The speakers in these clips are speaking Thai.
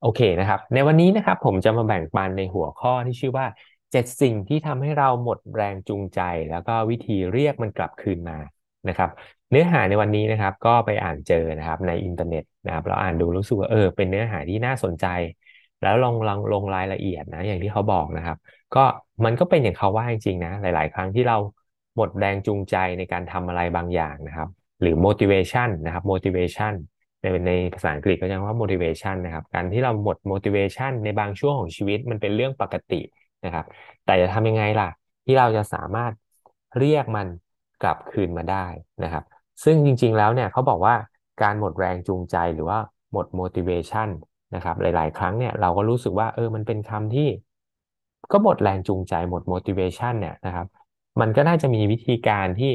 โอเคนะครับ ในวันนี้นะครับผมจะมาแบ่งปันในหัวข้อที่ชื่อว่าเจ็ดสิ่งที่ทำให้เราหมดแรงจูงใจ แล้วก็วิธีเรียกมันกลับคืนมานะครับ เนื้อหาในวันนี้นะครับ ก็ไปอ่านเจอนะครับในอินเทอร์เน็ตนะครับเราอ่านดูรู้สึกว่าเออเป็นเนื้อหาที่น่าสนใจ แล้วลองลองลงรายละเอียดนะอย่างที่เขาบอกนะครับ ก็มันก็เป็นอย่างเขาว่าจริงๆนะหลาย ๆ ครั้งที่เราหมดแรงจูงใจในการทำอะไรบางอย่างนะครับ หรือ motivation นะครับ motivation ในในภาษาอังกฤษก็จะเรียกว่า motivation นะครับ การที่เราหมด motivation ในบางช่วงของชีวิตมันเป็นเรื่องปกตินะครับ แต่จะทำยังไงล่ะ ที่เราจะสามารถเรียกมันกลับคืนมาได้นะครับ ซึ่งจริงๆแล้วเนี่ยเขาบอกว่าการหมดแรงจูงใจหรือว่าหมด motivation นะครับ หลาย ๆ ครั้งเนี่ยเราก็รู้สึกว่าเออมันเป็นคำที่ ก็หมดแรงจูงใจหมด motivation เนี่ยนะครับ มันก็น่าจะมีวิธีการที่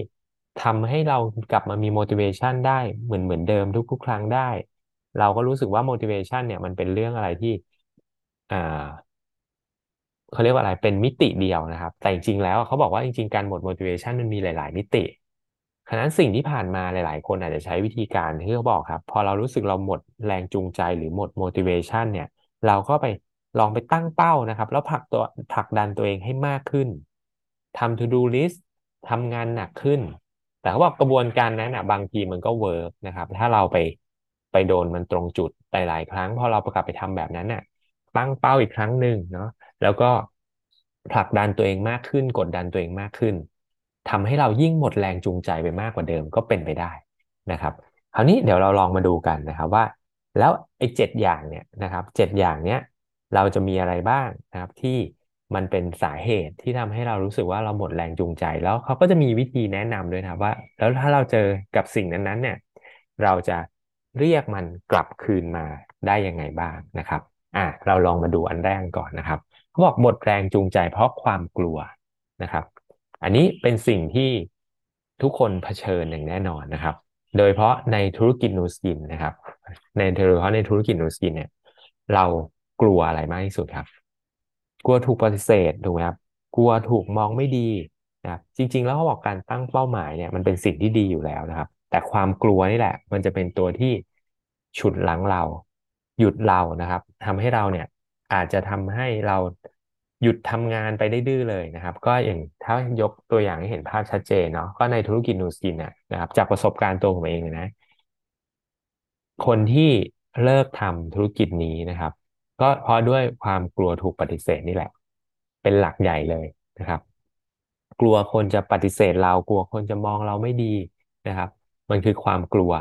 ทำให้เรากลับมามี motivation ได้เหมือนเหมือนเดิมทุกๆ ครั้งได้ เราก็รู้สึกว่า motivation เนี่ยมันเป็นเรื่องอะไรที่อ่าเขาเรียกว่าอะไรเป็นมิติเดียวนะครับ แต่จริงๆแล้วเขาบอกว่าจริงๆการหมด motivation มันมีหลาย ๆ มิติฉะนั้นสิ่งที่ผ่านมาหลาย ๆ คนอาจจะใช้วิธีการที่เขาบอกครับ พอเรารู้สึกเราหมดแรงจูงใจหรือหมด motivation เนี่ย เราก็ไปลองไปตั้งเป้านะครับ แล้วผลักตัวผลักดันตัวเองให้มากขึ้นทำ to do list ทำงานหนักขึ้น แต่เขาบอกกระบวนการนั้นนะบางทีมันก็เวิร์กนะครับ ถ้าเราไปไปโดนมันตรงจุดหลายๆครั้งพอเราประกาศไปทำแบบนั้นน่ะ ตั้งเป้าอีกครั้งหนึ่งเนาะแล้วก็ผลักดันตัวเองมากขึ้น กดดันตัวเองมากขึ้นทำให้เรายิ่งหมดแรงจูงใจไปมากกว่าเดิมก็เป็นไปได้นะครับ คราวนี้เดี๋ยวเราลองมาดูกันนะครับว่า แล้วไอ้เจ็ดอย่างเนี่ยนะครับเจ็ดอย่างเนี้ยเราจะมีอะไรบ้างนะครับที่ มันเป็นสาเหตุที่ทำให้เรารู้สึกว่าเราหมดแรงจูงใจ แล้วเขาก็จะมีวิธีแนะนำด้วยนะว่า แล้วถ้าเราเจอกับสิ่งนั้นๆ เนี่ย เราจะเรียกมันกลับคืนมาได้ยังไงบ้างนะครับ อะเราลองมาดูอันแรกก่อนนะครับเขาบอกหมดแรงจูงใจเพราะความกลัวนะครับ อันนี้เป็นสิ่งที่ทุกคนเผชิญอย่างแน่นอนนะครับ โดยเฉพาะในธุรกิจนูสกินนะครับ ในโดยเฉพาะในธุรกิจนูสกินเนี่ย เรากลัวอะไรมากที่สุดครับ กลัวถูกปฏิเสธถูกไหมครับกลัวถูกมองไม่ดีนะครับจริง ๆ แล้วเขาบอกการตั้งเป้าหมายเนี่ยมันเป็นสิ่งที่ดีอยู่แล้วนะครับ แต่ความกลัวนี่แหละ มันจะเป็นตัวที่ฉุดหลังเรา หยุดเรานะครับทำให้เราเนี่ยอาจจะทำให้เราหยุดทำงานไปได้ดื้อเลยนะครับ ก็อย่างถ้ายกตัวอย่างให้เห็นภาพชัดเจนเนาะก็ในธุรกิจนูสกินนะครับ จากประสบการณ์ตัวผมเองเนะ คนที่เลิกทำธุรกิจนี้นะครับ ก็เพราะด้วยความกลัวถูกปฏิเสธนี่แหละ เป็นหลักใหญ่เลยนะครับ กลัวคนจะปฏิเสธเรากลัวคนจะมองเราไม่ดีนะครับ มันคือความกลัว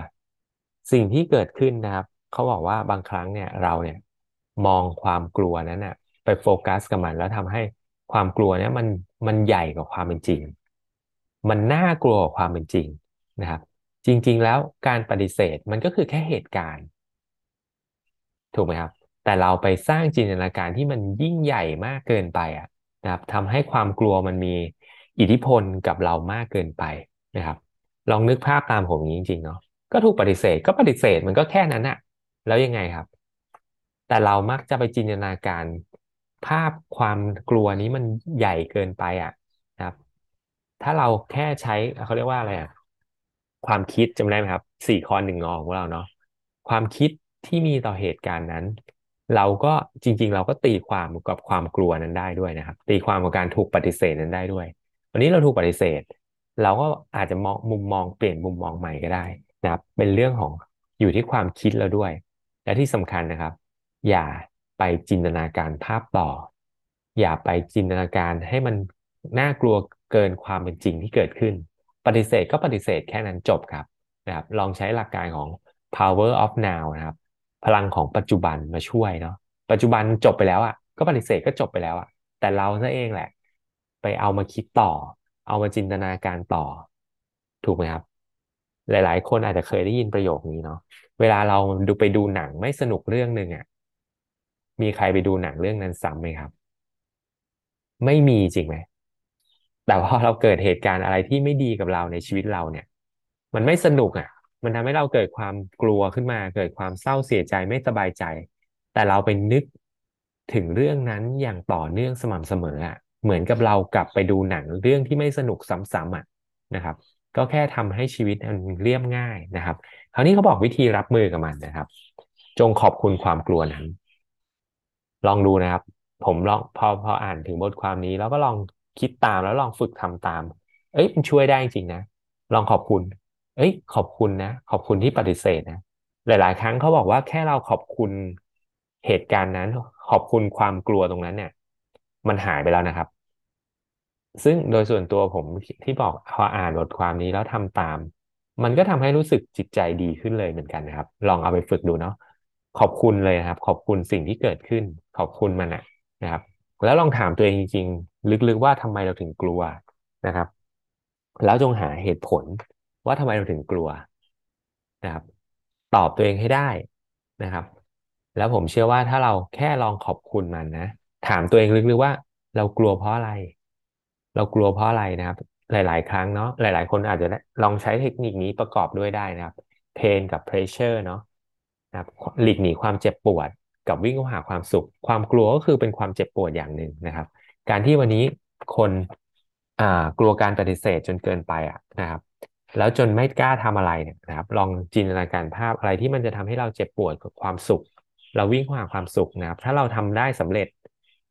สิ่งที่เกิดขึ้นนะครับเขาบอกว่าบางครั้งเนี่ยเราเนี่ยมองความกลัวนั้นน่ะไปโฟกัสกับมันแล้วทำให้ความกลัวเนี่ยมันมันใหญ่กว่าความเป็นจริง มันน่ากลัวกว่าความเป็นจริงนะครับ จริง ๆ แล้วการปฏิเสธมันก็คือแค่เหตุการณ์ ถูกไหมครับ แต่เราไปสร้างจินตนาการที่มันยิ่งใหญ่มากเกินไปอะนะครับทำให้ความกลัวมันมีอิทธิพลกับเรามากเกินไปนะครับ ลองนึกภาพตามผมนี้จริงๆเนาะก็ถูกปฏิเสธก็ปฏิเสธมันก็แค่นั้นอะแล้วยังไงครับ แต่เรามักจะไปจินตนาการ ภาพความกลัวนี้มันใหญ่เกินไปอะนะครับ ถ้าเราแค่ใช้เขาเรียกว่าอะไรอะความคิดจำได้ไหมครับสี่คอนหนึ่งงอของเราเนาะความคิดที่มีต่อเหตุการณ์นั้น เราก็จริง ๆ เราก็ตีความกับความกลัวนั้นได้ด้วยนะครับ ตีความกับการถูกปฏิเสธนั้นได้ด้วยวันนี้เราถูกปฏิเสธ เราก็อาจจะมองมุมมองเปลี่ยนมุมมองใหม่ก็ได้นะครับ เป็นเรื่องของอยู่ที่ความคิดเราด้วย และที่สำคัญนะครับ อย่าไปจินตนาการภาพต่อ อย่าไปจินตนาการให้มันน่ากลัวเกินความเป็นจริงที่เกิดขึ้น ปฏิเสธก็ปฏิเสธแค่นั้นจบครับนะครับ ลองใช้หลักการของ power of now นะครับ พลังของปัจจุบันมาช่วยเนาะปัจจุบันจบไปแล้วอะ่ะ ก็ปฏิเสธก็จบไปแล้วอะ่ะ แต่เราซะเองแหละ ไปเอามาคิดต่อ เอามาจินตนาการต่อ ถูกไหมครับ หลาย ๆ คนอาจจะเคยได้ยินประโยคนี้เนาะเวลาเราดูไปดูหนังไม่สนุกเรื่องหนึ่งอะ่ะมีใครไปดูหนังเรื่องนั้นซ้ำไหมครับ ไม่มีจริงไหมแต่พอเราเกิดเหตุการณ์อะไรที่ไม่ดีกับเราในชีวิตเราเนี่ย มันไม่สนุกอะ มันทำให้เราเกิดความกลัวขึ้นมา เกิดความเศร้าเสียใจไม่สบายใจ แต่เราไปนึกถึงเรื่องนั้นอย่างต่อเนื่องสม่ำเสมออะเหมือนกับเรากลับไปดูหนังเรื่องที่ไม่สนุกซ้ำๆอะนะครับ ก็แค่ทำให้ชีวิตมันเรียบง่ายนะครับคราวนี้เขาบอกวิธีรับมือกับมันนะครับ จงขอบคุณความกลัวนั้น ลองดูนะครับ ผมลองพอพออ่านถึงบทความนี้ แล้วก็ลองคิดตามแล้วลองฝึกทำตาม เอ้ยมันช่วยได้จริงนะลองขอบคุณ เอ้ย ขอบคุณนะ ขอบคุณที่ปฏิเสธนะ หลาย ๆ ครั้งเขาบอกว่าแค่เราขอบคุณเหตุการณ์นั้น ขอบคุณความกลัวตรงนั้นเนี่ย มันหายไปแล้วนะครับ ซึ่งโดยส่วนตัวผมที่บอกพออ่านบทความนี้แล้วทำตาม มันก็ทำให้รู้สึกจิตใจดีขึ้นเลยเหมือนกันนะครับ ลองเอาไปฝึกดูเนาะขอบคุณเลยนะครับ ขอบคุณสิ่งที่เกิดขึ้น ขอบคุณมันอะนะครับ แล้วลองถามตัวเองจริงๆลึกๆว่าทำไมเราถึงกลัวนะครับ แล้วจงหาเหตุผล ว่าทำไมเราถึงกลัวนะครับ ตอบตัวเองให้ได้นะครับ แล้วผมเชื่อว่าถ้าเราแค่ลองขอบคุณมันนะ ถามตัวเองลึกๆว่า เรากลัวเพราะอะไร เรากลัวเพราะอะไรนะครับ หลาย ๆ ครั้งเนาะหลาย ๆ คนอาจจะลองใช้เทคนิคนี้ประกอบด้วยได้นะครับเพนกับเพรสเชอร์เนาะนะครับหลีกหนีความเจ็บปวด กับวิ่งเข้าหาความสุข ความกลัวก็คือเป็นความเจ็บปวดอย่างหนึ่งนะครับ การที่วันนี้คนกลัวการปฏิเสธจนเกินไปอะนะครับ แล้วจนไม่กล้าทำอะไรเนี่ยนะครับ ลองจินตนาการภาพอะไรที่มันจะทำให้เราเจ็บปวดกับความสุข เราวิ่งเข้าหาความสุขนะครับ ถ้าเราทำได้สำเร็จ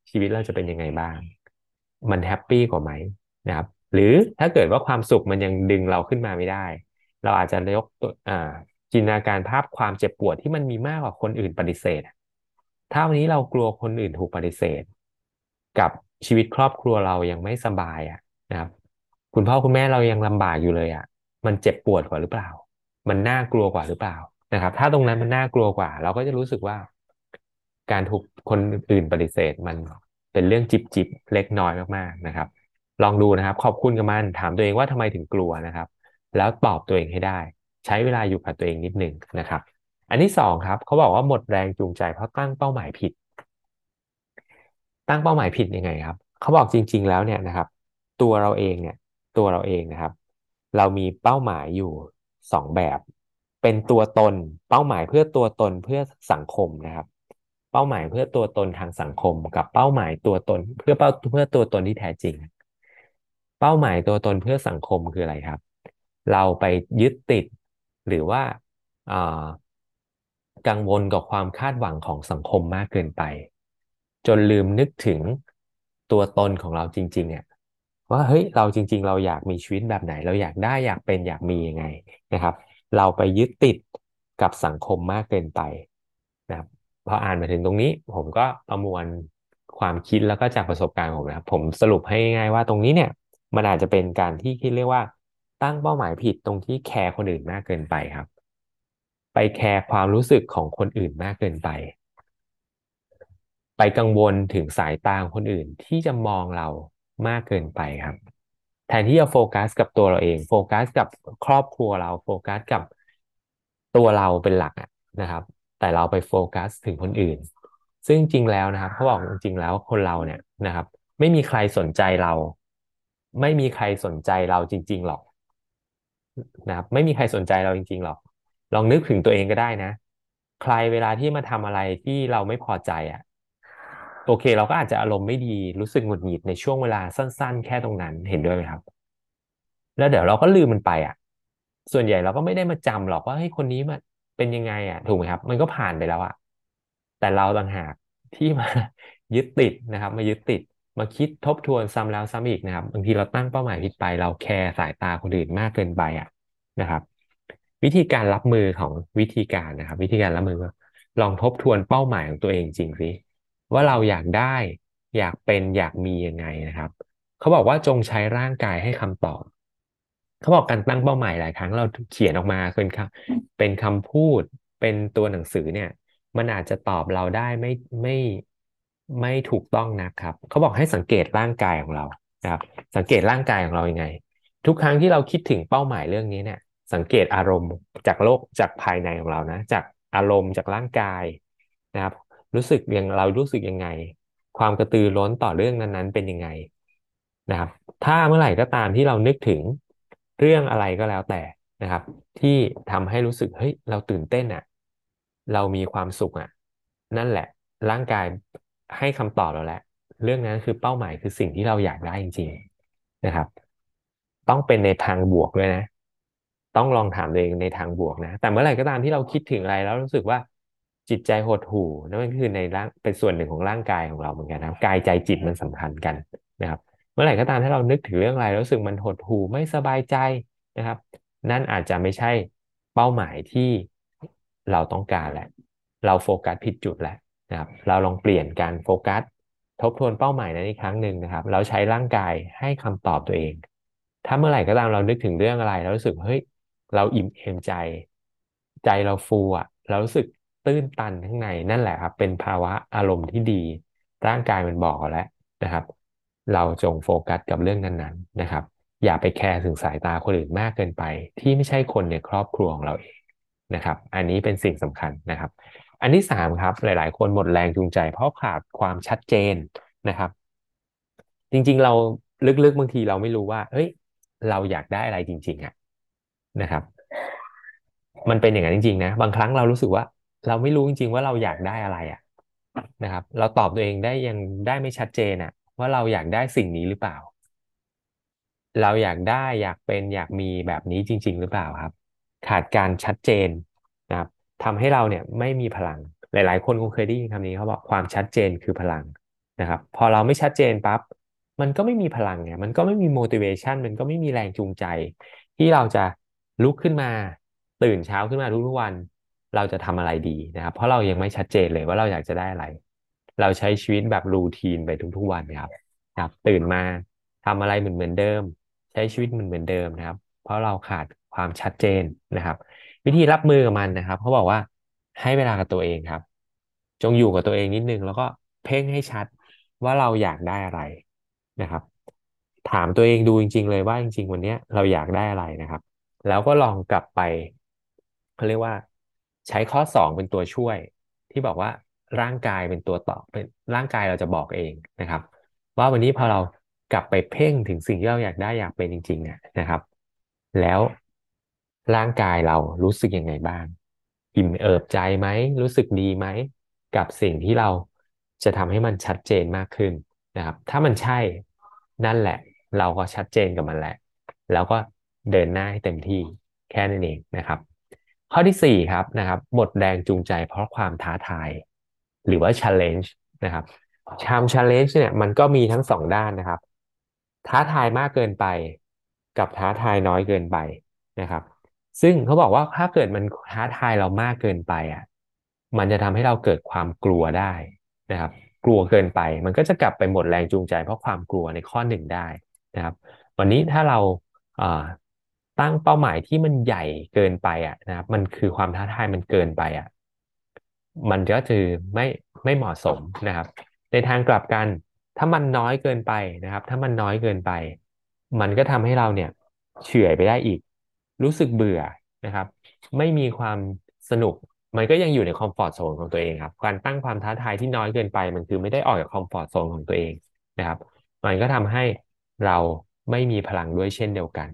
ชีวิตเราจะเป็นยังไงบ้าง มันแฮปปี้กว่าไหมนะครับ หรือถ้าเกิดว่าความสุขมันยังดึงเราขึ้นมาไม่ได้ เราอาจจะยกตัวอ่าจินตนาการภาพความเจ็บปวดที่มันมีมากกว่าคนอื่นปฏิเสธ ถ้าวันนี้เรากลัวคนอื่นถูกปฏิเสธ กับชีวิตครอบครัวเรายังไม่สบายอะนะครับ คุณพ่อคุณแม่เรายังลำบากอยู่เลยอะ มันเจ็บปวดกว่าหรือเปล่า มันน่ากลัวกว่าหรือเปล่านะครับ ถ้าตรงนั้นมันน่ากลัวกว่า เราก็จะรู้สึกว่า การถูกคนอื่นปฏิเสธ มันเป็นเรื่องจิบจิบเล็กน้อยมากๆนะครับ ลองดูนะครับ ขอบคุณกับมันถามตัวเองว่าทำไมถึงกลัวนะครับ แล้วตอบตัวเองให้ได้ ใช้เวลาอยู่กับตัวเองนิดหนึ่งนะครับ อันที่สองครับเขาบอกว่าหมดแรงจูงใจเพราะตั้งเป้าหมายผิด ตั้งเป้าหมายผิดยังไงครับเขาบอกจริง ๆ แล้วเนี่ยนะครับ ตัวเราเองเนี่ย ตัวเราเองนะครับ เรามีเป้าหมายอยู่สองแบบ เป็นตัวตนเป้าหมายเพื่อตัวตนเพื่อสังคมนะครับ เป้าหมายเพื่อตัวตนทางสังคม กับเป้าหมายตัวตน เพื่อเป้าเพื่อตัวตนที่แท้จริง เป้าหมายตัวตนเพื่อสังคมคืออะไรครับ เราไปยึดติดหรือว่ากังวลกับความคาดหวังของสังคมมากเกินไป จนลืมนึกถึงตัวตนของเราจริงๆเนี่ย ว่าเฮ้ยเราจริง ๆ เราอยากมีชีวิตแบบไหน เราอยากได้อยากเป็นอยากมียังไงนะครับ เราไปยึดติดกับสังคมมากเกินไปนะครับพออ่านมาถึงตรงนี้ ผมก็ประมวลความคิดแล้วก็จากประสบการณ์ผมนะครับ ผมสรุปให้ง่ายว่าตรงนี้เนี่ย มันอาจจะเป็นการที่คิดเรียกว่า ตั้งเป้าหมายผิดตรงที่แคร์คนอื่นมากเกินไปครับ ไปแคร์ความรู้สึกของคนอื่นมากเกินไป ไปกังวลถึงสายตาคนอื่นที่จะมองเรา มากเกินไปครับ แทนที่จะโฟกัสกับตัวเราเอง โฟกัสกับครอบครัวเรา โฟกัสกับตัวเราเป็นหลักนะครับ แต่เราไปโฟกัสถึงคนอื่น ซึ่งจริงแล้วนะครับเขาบอกจริงแล้วคนเราเนี่ยนะครับ ไม่มีใครสนใจเรา ไม่มีใครสนใจเราจริง ๆหรอกนะครับ ไม่มีใครสนใจเราจริง ๆหรอก ลองนึกถึงตัวเองก็ได้นะ ใครเวลาที่มาทำอะไรที่เราไม่พอใจอะ โอเค เราก็อาจจะอารมณ์ไม่ดีรู้สึกหงุดหงิดในช่วงเวลาสั้น ๆ แค่ตรงนั้นเห็นด้วยไหมครับ แล้วเดี๋ยวเราก็ลืมมันไปอะ ส่วนใหญ่เราก็ไม่ได้มาจำหรอกว่าเฮ้ยคนนี้มันเป็นยังไงอะ ถูกไหมครับ มันก็ผ่านไปแล้วอะแต่เราต่างหากที่มายึดติดนะครับ มายึดติดมาคิดทบทวนซ้ำแล้วซ้ำอีกนะครับบางทีเราตั้งเป้าหมายผิดไป เราแคร์สายตาคนอื่นมากเกินไปอะนะครับ วิธีการรับมือของวิธีการนะครับ วิธีการรับมือลองทบทวนเป้าหมายของตัวเองจริงสิ ว่าเราอยากได้ อยากเป็นอยากมียังไงนะครับ เขาบอกว่าจงใช้ร่างกายให้คำตอบ เขาบอกการตั้งเป้าหมายหลายครั้งเราเขียนออกมาเป็นคำเป็นคำพูดเป็นตัวหนังสือเนี่ย มันอาจจะตอบเราได้ไม่ไม่ไม่ถูกต้องนะครับ เขาบอกให้สังเกตร่างกายของเราครับ สังเกตร่างกายของเรายังไง ทุกครั้งที่เราคิดถึงเป้าหมายเรื่องนี้เนี่ย สังเกตอารมณ์จากโลกจากภายในของเรานะ จากอารมณ์จากร่างกายนะครับ รู้สึกยังเรารู้สึกยังไง ความกระตือร้นต่อเรื่องนั้นๆ เป็นยังไงนะครับ ถ้าเมื่อไหร่ก็ตามที่เรานึกถึงเรื่องอะไรก็แล้วแต่นะครับ ที่ทำให้รู้สึกเฮ้ยเราตื่นเต้นอะ เรามีความสุขอะ นั่นแหละ ร่างกายให้คำตอบเราแล้วเรื่องนั้นคือเป้าหมายคือสิ่งที่เราอยากได้จริงๆนะครับ ต้องเป็นในทางบวกด้วยนะ ต้องลองถามตัวเองในทางบวกนะ แต่เมื่อไหร่ก็ตามที่เราคิดถึงอะไรแล้วรู้สึกว่า จิตใจหดหู่นั่นก็คือในร่างเป็นส่วนหนึ่งของร่างกายของเราเหมือนกันนะครับ กายใจจิตมันสำคัญกันนะครับ เมื่อไหร่ก็ตามถ้าเรานึกถึงเรื่องอะไรรู้สึกมันหดหู่ไม่สบายใจนะครับ นั่นอาจจะไม่ใช่เป้าหมายที่เราต้องการแหละ เราโฟกัสผิดจุดแหละนะครับ เราลองเปลี่ยนการโฟกัส ทบทวนเป้าหมายนั้นอีกครั้งหนึ่งนะครับ เราใช้ร่างกายให้คำตอบตัวเอง ถ้าเมื่อไหร่ก็ตามเรานึกถึงเรื่องอะไรเรารู้สึกเฮ้ยเราอิ่มเอมใจ ใจเราฟูอะเรารู้สึก ตื้นตันข้างในนั่นแหละครับ เป็นภาวะอารมณ์ที่ดี ร่างกายมันบอกแล้วนะครับ เราจงโฟกัสกับเรื่องนั้นๆนะครับ อย่าไปแคร์ถึงสายตาคนอื่นมากเกินไป ที่ไม่ใช่คนในครอบครัวของเราเองนะครับ อันนี้เป็นสิ่งสำคัญนะครับ อันที่สามครับหลาย ๆ คนหมดแรงจูงใจ เพราะขาดความชัดเจนนะครับ จริงๆเราลึกๆบางทีเราไม่รู้ว่าเฮ้ย เราอยากได้อะไรจริง ๆอะนะครับ มันเป็นอย่างนั้นจริง ๆ นะ บางครั้งเรารู้สึกว่า เราไม่รู้จริง ๆ ว่าเราอยากได้อะไรอะนะครับ เราตอบตัวเองได้ยังได้ไม่ชัดเจนอะ ว่าเราอยากได้สิ่งนี้หรือเปล่า เราอยากได้อยากเป็นอยากมีแบบนี้จริง ๆ หรือเปล่าครับ ขาดการชัดเจนนะครับทำให้เราเนี่ยไม่มีพลัง หลาย ๆ คนคงเคยได้ยินคำนี้เขาบอกความชัดเจนคือพลังนะครับ พอเราไม่ชัดเจนปั๊บมันก็ไม่มีพลังไงมันก็ไม่มี motivation มันก็ไม่มีแรงจูงใจ ที่เราจะลุกขึ้นมาตื่นเช้าขึ้นมาทุกๆวัน เราจะทำอะไรดีนะครับ เพราะเรายังไม่ชัดเจนเลยว่าเราอยากจะได้อะไร เราใช้ชีวิตแบบรูทีนไปทุกๆวันครับครับ ตื่นมาทำอะไรเหมือนเหมือนเดิม ใช้ชีวิตเหมือนเหมือนเดิมนะครับ เพราะเราขาดความชัดเจนนะครับ วิธีรับมือกับมันนะครับเขาบอกว่าให้เวลากับตัวเองครับ จงอยู่กับตัวเองนิดนึง แล้วก็เพ่งให้ชัดว่าเราอยากได้อะไรนะครับ ถามตัวเองดูจริง ๆ เลยว่าจริง ๆ วันนี้เราอยากได้อะไรนะครับ แล้วก็ลองกลับไปเขาเรียกว่า ใช้ข้อสองเป็นตัวช่วย ที่บอกว่าร่างกายเป็นตัวตอบเป็นร่างกายเราจะบอกเองนะครับ ว่าวันนี้พอเรากลับไปเพ่งถึงสิ่งที่เราอยากได้อยากเป็นจริงๆนะครับ แล้วร่างกายเรารู้สึกยังไงบ้าง อิ่มเอิบใจไหม รู้สึกดีไหม กับสิ่งที่เราจะทำให้มันชัดเจนมากขึ้นนะครับ ถ้ามันใช่นั่นแหละ เราก็ชัดเจนกับมันแหละ แล้วก็เดินหน้าให้เต็มที่แค่นั้นเองนะครับ ข้อที่สี่ครับนะครับ หมดแรงจูงใจเพราะความท้าทาย หรือว่า challenge นะครับชาม challenge เนี่ยมันก็มีทั้งสองด้านนะครับ ท้าทายมากเกินไป กับท้าทายน้อยเกินไปนะครับ ซึ่งเขาบอกว่าถ้าเกิดมันท้าทายเรามากเกินไปอะมันจะทำให้เราเกิดความกลัวได้นะครับ กลัวเกินไป มันก็จะกลับไปหมดแรงจูงใจ เพราะความกลัวในข้อหนึ่งได้นะครับ วันนี้ถ้าเรา ตั้งเป้าหมายที่มันใหญ่เกินไปอะนะครับ มันคือความท้าทายมันเกินไปอะ มันก็จะไม่ไม่เหมาะสมนะครับ ในทางกลับกัน ถ้ามันน้อยเกินไปนะครับ ถ้ามันน้อยเกินไป มันก็ทำให้เราเนี่ยเฉื่อยไปได้อีก รู้สึกเบื่อนะครับ ไม่มีความสนุก มันก็ยังอยู่ในคอมฟอร์ทโซนของตัวเองครับ การตั้งความท้าทายที่น้อยเกินไป มันคือไม่ได้ออกจากคอมฟอร์ทโซนของตัวเองนะครับ มันก็ทำให้เราไม่มีพลังด้วยเช่นเดียวกัน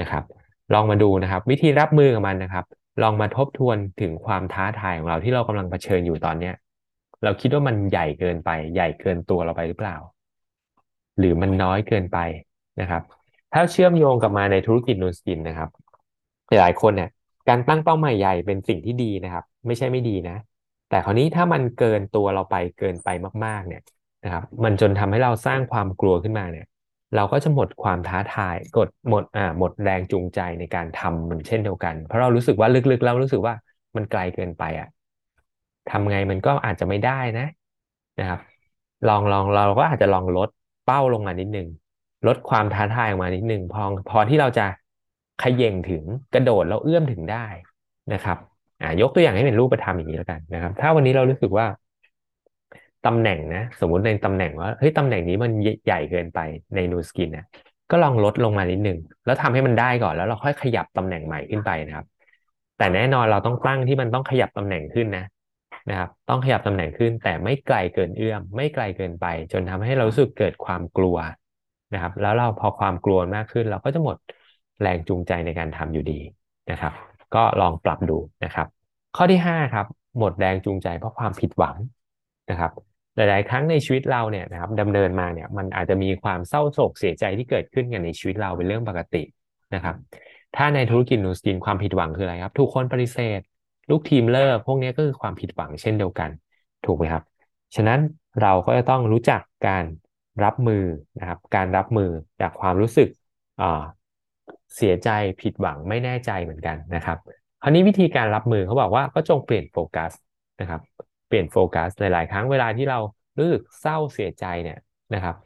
นะครับ ลองมาดูนะครับ วิธีรับมือกับมันนะครับ ลองมาทบทวนถึงความท้าทายของเราที่เรากำลังเผชิญอยู่ตอนเนี้ย เราคิดว่ามันใหญ่เกินไป ใหญ่เกินตัวเราไปหรือเปล่า หรือมันน้อยเกินไปนะครับ ถ้าเชื่อมโยงกับมาในธุรกิจนูสกินนะครับหลายคนเนี่ยการตั้งเป้าหมายใหญ่เป็นสิ่งที่ดีนะครับ ไม่ใช่ไม่ดีนะ แต่คราวนี้ถ้ามันเกินตัวเราไปเกินไปมาก ๆ เนี่ยนะครับ มันจนทำให้เราสร้างความกลัวขึ้นมาเนี่ย เราก็จะหมดความท้าทายกดหมดอ่าหมดแรงจูงใจในการทำมันเช่นเดียวกัน เพราะเรารู้สึกว่าลึกๆ เรารู้สึกว่ามันไกลเกินไปอะทำไงมันก็อาจจะไม่ได้นะนะครับ ลองลองเราก็อาจจะลองลดเป้าลงมานิดนึงลดความท้าทายออกมานิดนึงพอพอที่เราจะขย่งถึงกระโดดแล้วเอื้อมถึงได้นะครับอ่ายกตัวอย่างให้เป็นรูปธรรมอย่างนี้แล้วกันนะครับ ถ้าวันนี้เรารู้สึกว่า ตำแหน่งนะ สมมุติในตำแหน่งว่าเฮ้ยตำแหน่งนี้มันใหญ่เกินไปในนูสกินนะก็ลองลดลงมานิดนึงแล้วทำให้มันได้ก่อนแล้วเราค่อยขยับตำแหน่งใหม่ขึ้นไปนะครับ แต่แน่นอนเราต้องตั้งที่มันต้องขยับตำแหน่งขึ้นนะนะครับ ต้องขยับตำแหน่งขึ้น แต่ไม่ไกลเกินเอื้อม ไม่ไกลเกินไป จนทำให้เราสึกเกิดความกลัวนะครับ แล้วเราพอความกลัวมากขึ้น เราก็จะหมดแรงจูงใจในการทำอยู่ดีนะครับ ก็ลองปรับดูนะครับ ข้อที่5ครับหมดแรงจูงใจเพราะความผิดหวังนะครับ หลาย ๆ ครั้งในชีวิตเราเนี่ยนะครับดำเนินมาเนี่ยมันอาจจะมีความเศร้าโศกเสียใจที่เกิดขึ้นกันในชีวิตเราเป็นเรื่องปกตินะครับ ถ้าในธุรกิจนูสกินความผิดหวังคืออะไรครับ ทุกคนปฏิเสธ ลูกทีมเลิกพวกนี้ก็คือความผิดหวังเช่นเดียวกัน ถูกไหมครับ ฉะนั้นเราก็จะต้องรู้จักการรับมือนะครับ การรับมือจากความรู้สึกเสียใจผิดหวังไม่แน่ใจเหมือนกันนะครับ คราวนี้วิธีการรับมือเขาบอกว่าก็จงเปลี่ยนโฟกัสนะครับ เปลี่ยนโฟกัสหลาย ๆ ครั้งเวลาที่เรารู้สึกเศร้าเสียใจเนี่ยนะครับ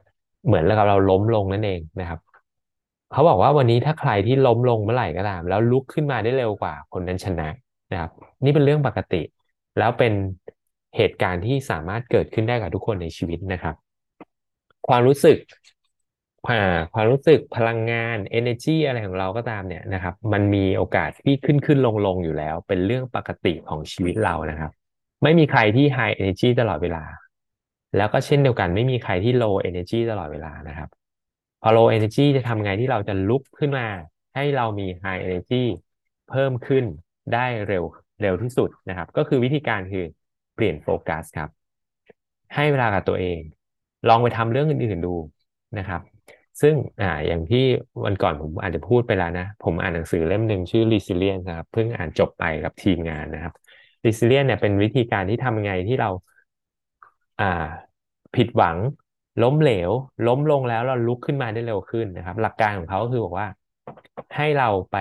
เหมือนกับเราล้มลงนั่นเองนะครับเขาบอกว่าวันนี้ถ้าใครที่ล้มลงเมื่อไหร่ก็ตาม แล้วลุกขึ้นมาได้เร็วกว่าคนนั้นชนะนะครับ นี่เป็นเรื่องปกติ แล้วเป็นเหตุการณ์ที่สามารถเกิดขึ้นได้กับทุกคนในชีวิตนะครับ ความรู้สึกความรู้สึกพลังงาน energy อะไรของเราก็ตามเนี่ยนะครับ มันมีโอกาสที่ขึ้นขึ้นลงลงอยู่แล้ว เป็นเรื่องปกติของชีวิตเรานะครับ ไม่มีใครที่ high energy ตลอดเวลา แล้วก็เช่นเดียวกันไม่มีใครที่ low energy ตลอดเวลานะครับ พอ low energy จะทำไงที่เราจะลุกขึ้นมา ให้เรามี high energy เพิ่มขึ้นได้เร็วเร็วที่สุดนะครับ ก็คือวิธีการคือเปลี่ยนโฟกัสครับ ให้เวลากับตัวเอง ลองไปทำเรื่องอื่นๆดูนะครับ ซึ่งอ่าอย่างที่วันก่อนผมอาจจะพูดไปแล้วนะ ผมอ่านหนังสือเล่มหนึ่งชื่อ Resilience นะครับ เพิ่งอ่านจบไปกับทีมงานนะครับ Resilience เนี่ยเป็นวิธีการที่ทำไงที่เราอ่าผิดหวัง ล้มเหลว ล้มลงแล้วเราลุกขึ้นมาได้เร็วขึ้นนะครับ หลักการของเขาก็คือบอกว่า ให้เราไป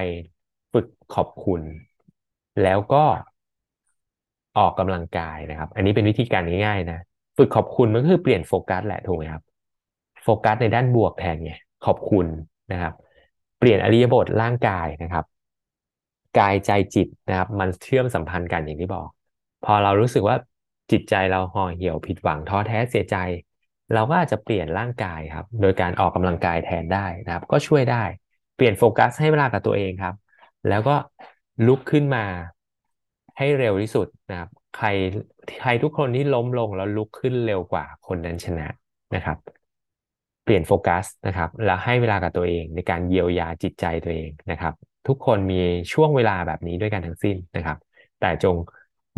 ฝึกขอบคุณ แล้วก็ออกกำลังกายนะครับ อันนี้เป็นวิธีการง่ายๆนะฝึกขอบคุณมันก็คือเปลี่ยนโฟกัสแหละถูกไหมครับ โฟกัสในด้านบวกแทนไงขอบคุณนะครับ เปลี่ยนอริยบทร่างกายนะครับ กายใจจิตนะครับ มันเชื่อมสัมพันธ์กันอย่างที่บอก พอเรารู้สึกว่าจิตใจเราห่อเหี่ยวผิดหวังท้อแท้เสียใจ เราก็อาจจะเปลี่ยนร่างกายครับ โดยการออกกำลังกายแทนได้นะครับ ก็ช่วยได้เปลี่ยนโฟกัสให้เวลากับตัวเองครับ แล้วก็ลุกขึ้นมาให้เร็วที่สุดนะครับ ใครใครทุกคนที่ล้มลงแล้วลุกขึ้นเร็วกว่าคนนั้นชนะนะครับ เปลี่ยนโฟกัสนะครับ แล้วให้เวลากับตัวเองในการเยียวยาจิตใจตัวเองนะครับ ทุกคนมีช่วงเวลาแบบนี้ด้วยกันทั้งสิ้นนะครับ แต่จง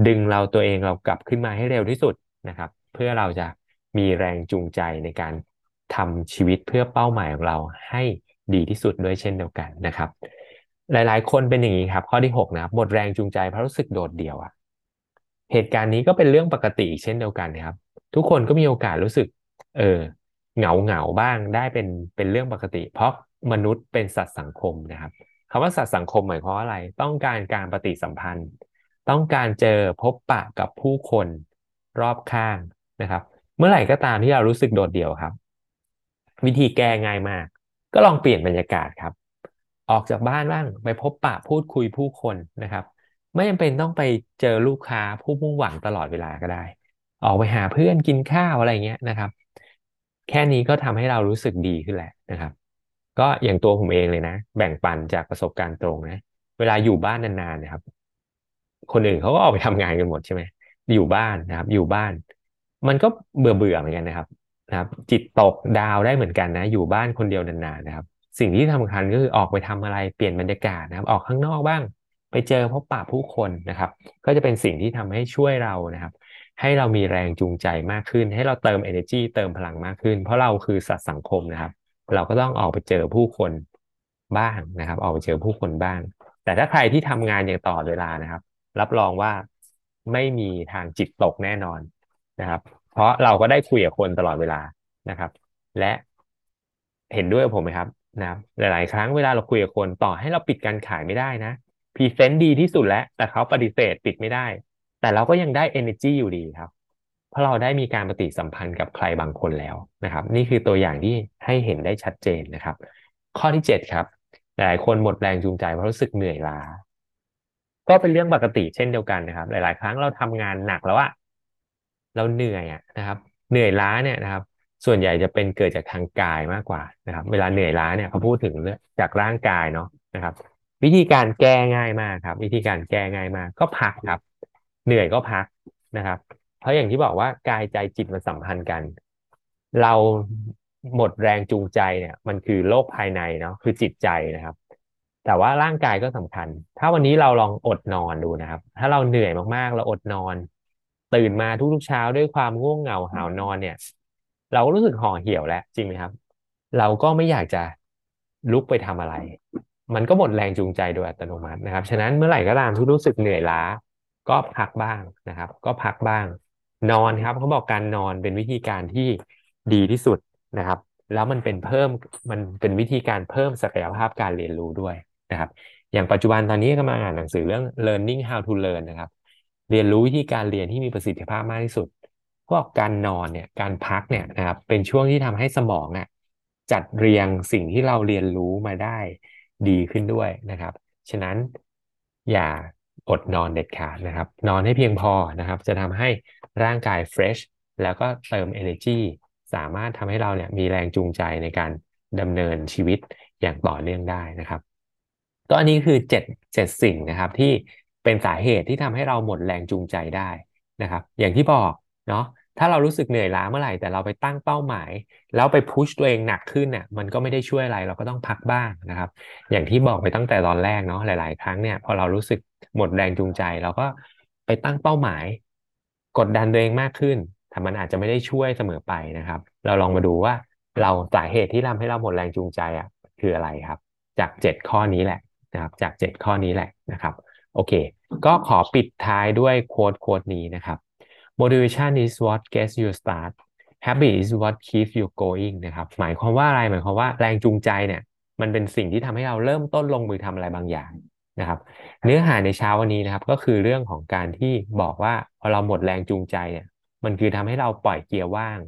ดึงเราตัวเองเรากลับขึ้นมาให้เร็วที่สุดนะครับ เพื่อเราจะมีแรงจูงใจในการทำชีวิตเพื่อเป้าหมายของเราให้ดีที่สุดด้วยเช่นเดียวกันนะครับ หลายๆ คนเป็นอย่างนี้ครับ ข้อที่6นะครับหมดแรงจูงใจเพราะรู้สึกโดดเดี่ยวอะเหตุการณ์นี้ก็เป็นเรื่องปกติเช่นเดียวกันนะครับ ทุกคนก็มีโอกาสรู้สึก เออเหงาเหงาบ้างได้เป็นเป็นเรื่องปกติ เพราะมนุษย์เป็นสัตว์สังคมนะครับ คำว่าสัตว์สังคมหมายความว่าอะไร ต้องการการปฏิสัมพันธ์ ต้องการเจอพบปะกับผู้คนรอบข้างนะครับ เมื่อไหร่ก็ตามที่เรารู้สึกโดดเดี่ยวครับ วิธีแก้ง่ายมาก ก็ลองเปลี่ยนบรรยากาศครับ ออกจากบ้านบ้างไปพบปะพูดคุยผู้คนนะครับ ไม่จำเป็นต้องไปเจอลูกค้าผู้มุ่งหวังตลอดเวลาก็ได้ ออกไปหาเพื่อนกินข้าวอะไรเงี้ยนะครับ แค่นี้ก็ทำให้เรารู้สึกดีขึ้นแหละนะครับ ก็อย่างตัวผมเองเลยนะ แบ่งปันจากประสบการณ์ตรงนะ เวลาอยู่บ้านนานๆนะครับ คนอื่นเขาก็ออกไปทำงานกันหมดใช่ไหมอยู่บ้านนะครับ อยู่บ้าน มันก็เบื่อเบื่อเหมือนกันนะครับนะครับ จิตตกดาวได้เหมือนกันนะ อยู่บ้านคนเดียวนานๆนะครับ สิ่งที่สำคัญก็คือออกไปทำอะไรเปลี่ยนบรรยากาศนะครับ ออกข้างนอกบ้าง ไปเจอพบปะผู้คนนะครับ ก็จะเป็นสิ่งที่ทำให้ช่วยเรานะครับ ให้เรามีแรงจูงใจมากขึ้น ให้เราเติม energy เติมพลังมากขึ้น เพราะเราคือสัตว์สังคมนะครับ เราก็ต้องออกไปเจอผู้คนบ้างนะครับ ออกไปเจอผู้คนบ้าง แต่ถ้าใครที่ทำงานอย่างต่อเวลานะครับ รับรองว่าไม่มีทางจิตตกแน่นอนนะครับ เพราะเราก็ได้คุยกับคนตลอดเวลานะครับ และเห็นด้วยกับผมไหมครับนะครับ หลาย ๆ ครั้งเวลาเราคุยกับคนต่อให้เราปิดการขายไม่ได้นะ present ดีที่สุดแล้ว แต่เขาปฏิเสธปิดไม่ได้ แต่เราก็ยังได้ energy อยู่ดีครับ เพราะเราได้มีการปฏิสัมพันธ์กับใครบางคนแล้วนะครับ นี่คือตัวอย่างที่ให้เห็นได้ชัดเจนนะครับ ข้อที่ 7 ครับ หลายคนหมดแรงจูงใจเพราะรู้สึกเหนื่อยล้า ก็เป็นเรื่องปกติเช่นเดียวกันนะครับ หลาย ๆ ครั้งเราทำงานหนักแล้วอะเราเหนื่อยอะนะครับ เหนื่อยล้าเนี่ยนะครับ ส่วนใหญ่จะเป็นเกิดจากทางกายมากกว่านะครับ เวลาเหนื่อยล้าเนี่ยเขาพูดถึงเรื่องจากร่างกายเนาะนะครับ วิธีการแก้ง่ายมากครับ วิธีการแก้ง่ายมาก ก็พักครับ เหนื่อยก็พักนะครับ ราะอย่างที่บอกว่ากายใจจิตมันสัมพันธ์กัน เราหมดแรงจูงใจเนี่ย มันคือโรคภายในเนาะคือจิตใจนะครับ แต่ว่าร่างกายก็สำคัญ ถ้าวันนี้เราลองอดนอนดูนะครับ ถ้าเราเหนื่อยมากๆ เราอดนอน ตื่นมาทุกๆเช้าด้วยความง่วงเหงาหาวนอนเนี่ย เรารู้สึกห่อเหี่ยวแล้วจริงไหมครับ เราก็ไม่อยากจะลุกไปทำอะไร มันก็หมดแรงจูงใจโดยอัตโนมัตินะครับ ฉะนั้นเมื่อไหร่ก็ตามที่รู้สึกเหนื่อยล้า ก็พักบ้างนะครับ ก็พักบ้าง นอนครับเขาบอกการนอนเป็นวิธีการที่ดีที่สุดนะครับ แล้วมันเป็นเพิ่มมันเป็นวิธีการเพิ่มศักยภาพการเรียนรู้ด้วยนะครับ อย่างปัจจุบันตอนนี้กำลังอ่านหนังสือเรื่อง learning how to learn นะครับ เรียนรู้วิธีการเรียนที่มีประสิทธิภาพมากที่สุดพวกการนอนเนี่ยการพักเนี่ยนะครับเป็นช่วงที่ทำให้สมองเนี่ยจัดเรียงสิ่งที่เราเรียนรู้มาได้ดีขึ้นด้วยนะครับ ฉะนั้นอย่าอดนอนเด็ดขาดนะครับ นอนให้เพียงพอนะครับ จะทำให้ ร่างกาย fresh แล้วก็เติม energy สามารถทำให้เราเนี่ยมีแรงจูงใจในการดำเนินชีวิตอย่างต่อเนื่องได้นะครับ ก็อันนี้คือ7 7สิ่งนะครับที่เป็นสาเหตุที่ทำให้เราหมดแรงจูงใจได้นะครับ อย่างที่บอกเนาะถ้าเรารู้สึกเหนื่อยล้าเมื่อไหร่แต่เราไปตั้งเป้าหมาย แล้วไปพุชตัวเองหนักขึ้นเนี่ยมันก็ไม่ได้ช่วยอะไรเราก็ต้องพักบ้างนะครับ อย่างที่บอกไปตั้งแต่ตอนแรกเนาะหลาย ๆ ครั้งเนี่ยพอเรารู้สึกหมดแรงจูงใจ เราก็ไปตั้งเป้าหมาย กดดันตัวเองมากขึ้น แต่มันอาจจะไม่ได้ช่วยเสมอไปนะครับ เราลองมาดูว่าเราสาเหตุที่ทำให้เราหมดแรงจูงใจอะคืออะไรครับ จาก7ข้อนี้แหละนะครับ จาก7ข้อนี้แหละนะครับ โอเค ก็ขอปิดท้ายด้วยโค้ดโค้ดนี้นะครับ motivation is what gets you start habit is what keeps you going นะครับ หมายความว่าอะไร หมายความว่าแรงจูงใจเนี่ย มันเป็นสิ่งที่ทำให้เราเริ่มต้นลงมือทำอะไรบางอย่าง นะครับ เนื้อหาในเช้าวันนี้นะครับ ก็คือเรื่องของการที่บอกว่าพอเราหมดแรงจูงใจเนี่ย มันคือทำให้เราปล่อยเกียร์ว่าง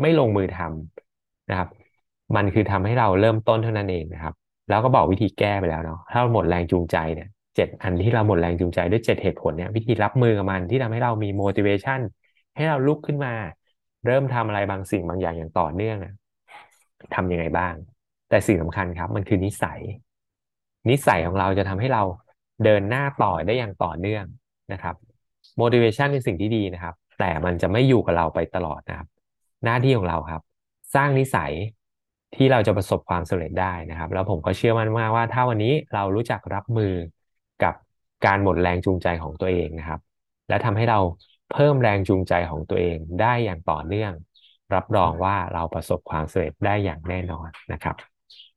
ไม่ลงมือทำนะครับ มันคือทำให้เราเริ่มต้นเท่านั้นเองนะครับ แล้วก็บอกวิธีแก้ไปแล้วเนาะถ้าเราหมดแรงจูงใจเนี่ยเจ็ดอันที่เราหมดแรงจูงใจด้วยเจ็ดเหตุผลเนี่ยวิธีรับมือกับมันที่ทำให้เรามี motivation ให้เราลุกขึ้นมา เริ่มทำอะไรบางสิ่งบางอย่างอย่างต่อเนื่องนะทำยังไงบ้าง แต่สิ่งสำคัญครับ มันคือนิสัย นิสัยของเราจะทำให้เราเดินหน้าต่อได้อย่างต่อเนื่องนะครับ motivation เป็นสิ่งที่ดีนะครับ แต่มันจะไม่อยู่กับเราไปตลอดนะครับ หน้าที่ของเราครับ สร้างนิสัยที่เราจะประสบความสำเร็จได้นะครับ แล้วผมก็เชื่อมั่นมากว่า ถ้าวันนี้เรารู้จักรับมือกับการหมดแรงจูงใจของตัวเองนะครับ และทำให้เราเพิ่มแรงจูงใจของตัวเองได้อย่างต่อเนื่อง รับรองว่าเราประสบความสำเร็จได้อย่างแน่นอนนะครับ